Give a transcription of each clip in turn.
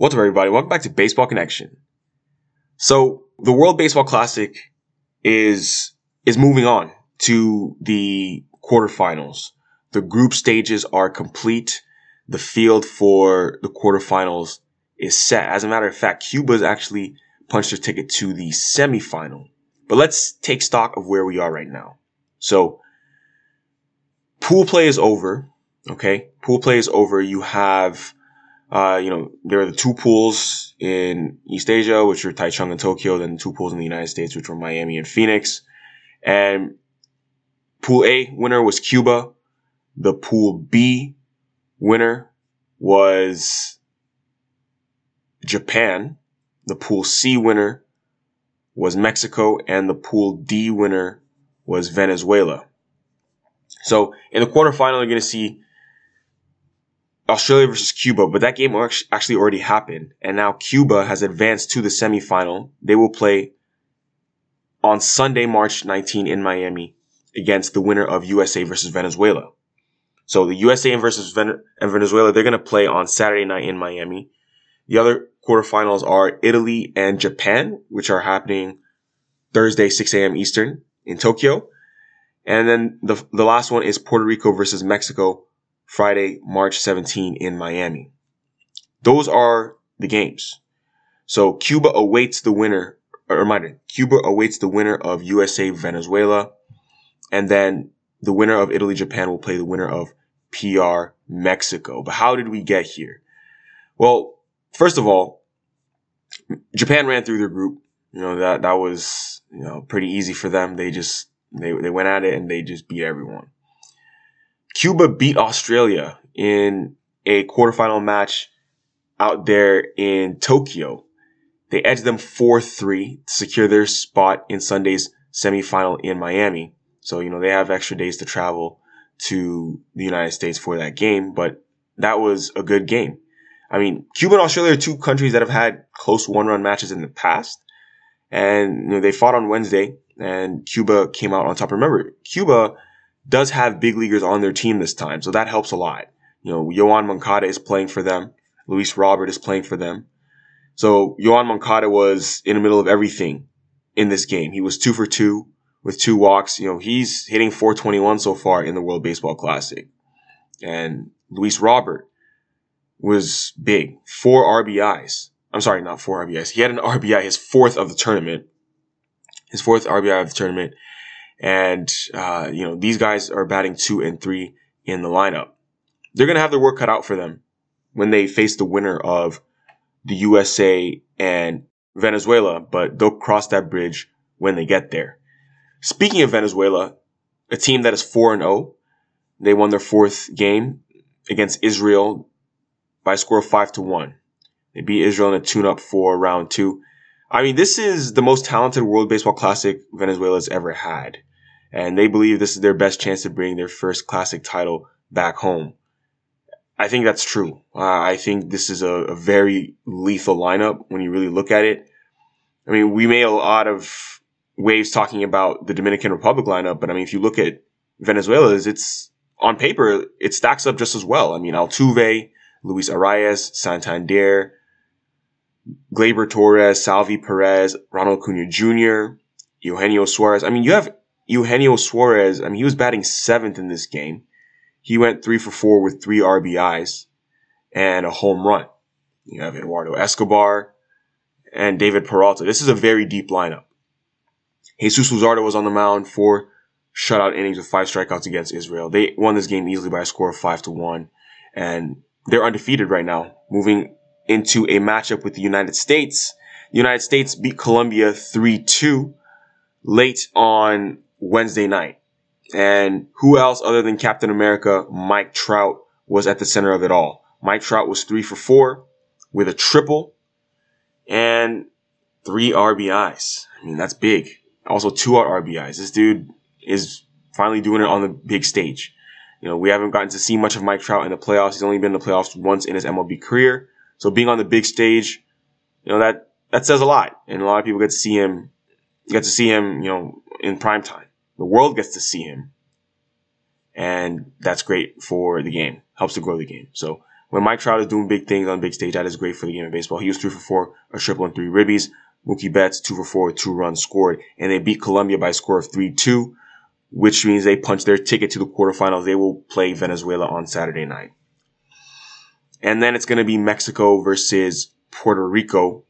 What's up, everybody? Welcome back to Baseball Connection. So, the World Baseball Classic is is moving on to the quarterfinals. The group stages are complete. The field for the quarterfinals is set. As a matter of fact, Cuba's actually punched their ticket to the semifinal. But let's take stock of where we are right now. So, pool play is over. Okay, pool play is over. You have uh, you know, there are the two pools in East Asia, which are Taichung and Tokyo, then the two pools in the United States, which were Miami and Phoenix. And pool A winner was Cuba. The pool B winner was Japan. The pool C winner was Mexico and the pool D winner was Venezuela. So in the quarterfinal, you're going to see Australia versus Cuba, but that game actually already happened. And now Cuba has advanced to the semifinal. They will play on Sunday, March 19 in Miami against the winner of USA versus Venezuela. So the USA versus Ven- and Venezuela, they're going to play on Saturday night in Miami. The other quarterfinals are Italy and Japan, which are happening Thursday, 6 a.m. Eastern in Tokyo. And then the, the last one is Puerto Rico versus Mexico Friday, March 17 in Miami. Those are the games. So Cuba awaits the winner, a reminder, Cuba awaits the winner of USA Venezuela. And then the winner of Italy Japan will play the winner of PR Mexico. But how did we get here? Well, first of all, Japan ran through their group. You know, that, that was, you know, pretty easy for them. They just, they, they went at it and they just beat everyone. Cuba beat Australia in a quarterfinal match out there in Tokyo. They edged them 4-3 to secure their spot in Sunday's semifinal in Miami. So, you know, they have extra days to travel to the United States for that game, but that was a good game. I mean, Cuba and Australia are two countries that have had close one-run matches in the past. And, you know, they fought on Wednesday and Cuba came out on top. Remember, Cuba does have big leaguers on their team this time, so that helps a lot. You know, Yoan Moncada is playing for them. Luis Robert is playing for them. So Yoan Moncada was in the middle of everything in this game. He was two for two with two walks. You know, he's hitting 421 so far in the World Baseball Classic. And Luis Robert was big. Four RBIs. I'm sorry, not four RBIs. He had an RBI, his fourth of the tournament. His fourth RBI of the tournament. And, uh, you know, these guys are batting two and three in the lineup. They're going to have their work cut out for them when they face the winner of the USA and Venezuela, but they'll cross that bridge when they get there. Speaking of Venezuela, a team that is 4 and 0, they won their fourth game against Israel by a score of 5 to 1. They beat Israel in a tune up for round 2. I mean, this is the most talented World Baseball Classic Venezuela's ever had and they believe this is their best chance to bring their first classic title back home. I think that's true. Uh, I think this is a, a, very lethal lineup when you really look at it. I mean, we made a lot of waves talking about the Dominican Republic lineup, but I mean, if you look at Venezuela's, it's on paper, it stacks up just as well. I mean, Altuve, Luis Arraez, Santander, Gleyber Torres, Salvy Perez, Ronald Acuna Jr., Eugenio Suarez. I mean, you have Eugenio Suarez, I mean, he was batting seventh in this game. He went three for four with three RBIs and a home run. You have Eduardo Escobar and David Peralta. This is a very deep lineup. Jesus Luzardo was on the mound for shutout innings with five strikeouts against Israel. They won this game easily by a score of five to one, and they're undefeated right now, moving into a matchup with the United States. The United States beat Colombia 3-2 late on Wednesday night. And who else other than Captain America, Mike Trout, was at the center of it all? Mike Trout was three for four with a triple and three RBIs. I mean, that's big. Also, two out RBIs. This dude is finally doing it on the big stage. You know, we haven't gotten to see much of Mike Trout in the playoffs. He's only been in the playoffs once in his MLB career. So being on the big stage, you know, that, that says a lot. And a lot of people get to see him, get to see him, you know, in prime time. The world gets to see him. And that's great for the game. Helps to grow the game. So when Mike Trout is doing big things on big stage, that is great for the game of baseball. He was three for four, a triple and three ribbies. Mookie Betts, two for four, two runs scored, and they beat Colombia by a score of 3-2, which means they punched their ticket to the quarterfinals. They will play Venezuela on Saturday night. And then it's going to be Mexico versus Puerto Rico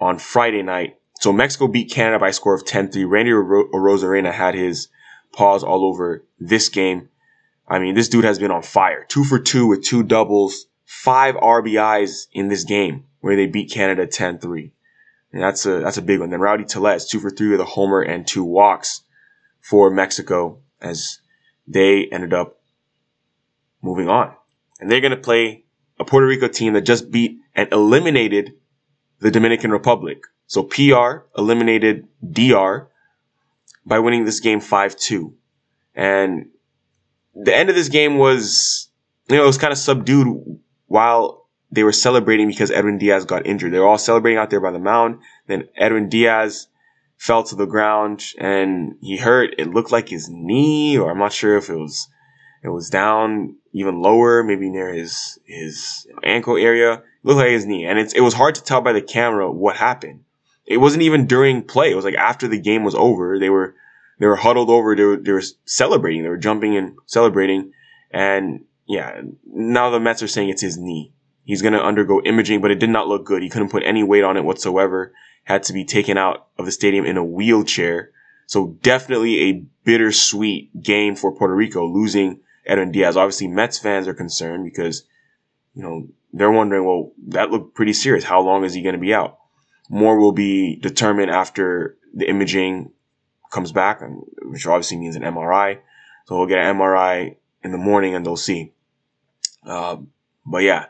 on Friday night. So Mexico beat Canada by a score of 10-3. Randy Arozarena had his paws all over this game. I mean, this dude has been on fire. Two for two with two doubles, five RBIs in this game where they beat Canada 10-3. And that's a, that's a big one. Then Rowdy Tellez, two for three with a homer and two walks for Mexico as they ended up moving on. And they're going to play a Puerto Rico team that just beat and eliminated the Dominican Republic. So PR eliminated DR by winning this game 5-2. And the end of this game was, you know, it was kind of subdued while they were celebrating because Edwin Diaz got injured. They were all celebrating out there by the mound. Then Edwin Diaz fell to the ground and he hurt. It looked like his knee, or I'm not sure if it was, it was down even lower, maybe near his, his ankle area. It looked like his knee. And it's, it was hard to tell by the camera what happened. It wasn't even during play. It was like after the game was over, they were, they were huddled over. They were, they were celebrating. They were jumping and celebrating. And yeah, now the Mets are saying it's his knee. He's going to undergo imaging, but it did not look good. He couldn't put any weight on it whatsoever. Had to be taken out of the stadium in a wheelchair. So definitely a bittersweet game for Puerto Rico losing Edwin Diaz. Obviously, Mets fans are concerned because, you know, they're wondering, well, that looked pretty serious. How long is he going to be out? More will be determined after the imaging comes back, which obviously means an MRI. So we'll get an MRI in the morning and they'll see. Uh, but yeah,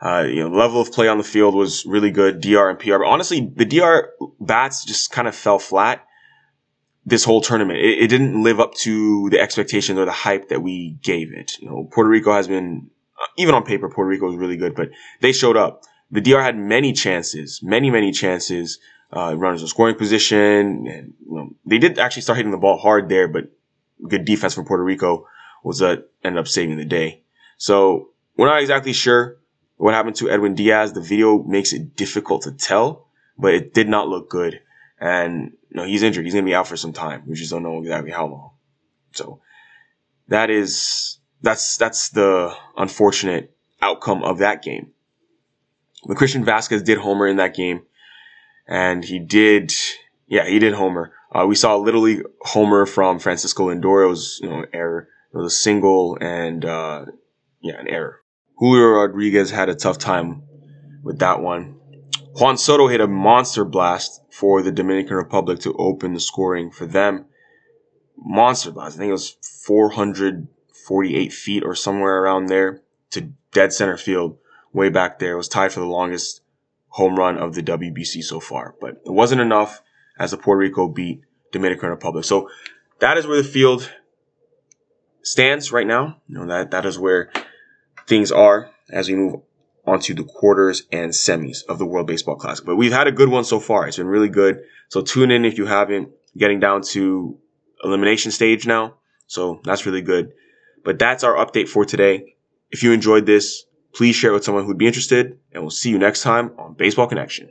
uh, you know, level of play on the field was really good, DR and PR. But honestly, the DR bats just kind of fell flat this whole tournament. It, it, didn't live up to the expectations or the hype that we gave it. You know, Puerto Rico has been, even on paper, Puerto Rico is really good, but they showed up. The DR had many chances, many, many chances, uh, runners in scoring position. And, you know, they did actually start hitting the ball hard there, but good defense from Puerto Rico was that ended up saving the day. So we're not exactly sure what happened to Edwin Diaz. The video makes it difficult to tell, but it did not look good. And you know, he's injured. He's going to be out for some time. We just don't know exactly how long. So that is, that's, that's the unfortunate outcome of that game. But Christian Vazquez did homer in that game and he did, yeah, he did homer. Uh, we saw a Little League homer from Francisco Lindor. Was, you know, error. It was a single and, uh, yeah, an error. Julio Rodriguez had a tough time with that one. Juan Soto hit a monster blast for the Dominican Republic to open the scoring for them. Monster blast. I think it was 448 feet or somewhere around there to dead center field way back there. It was tied for the longest home run of the WBC so far, but it wasn't enough as the Puerto Rico beat Dominican Republic. So that is where the field stands right now. You know, that, that is where things are as we move onto the quarters and semis of the World Baseball Classic. But we've had a good one so far. It's been really good. So tune in if you haven't. Getting down to elimination stage now. So that's really good. But that's our update for today. If you enjoyed this, please share it with someone who'd be interested, and we'll see you next time on Baseball Connection.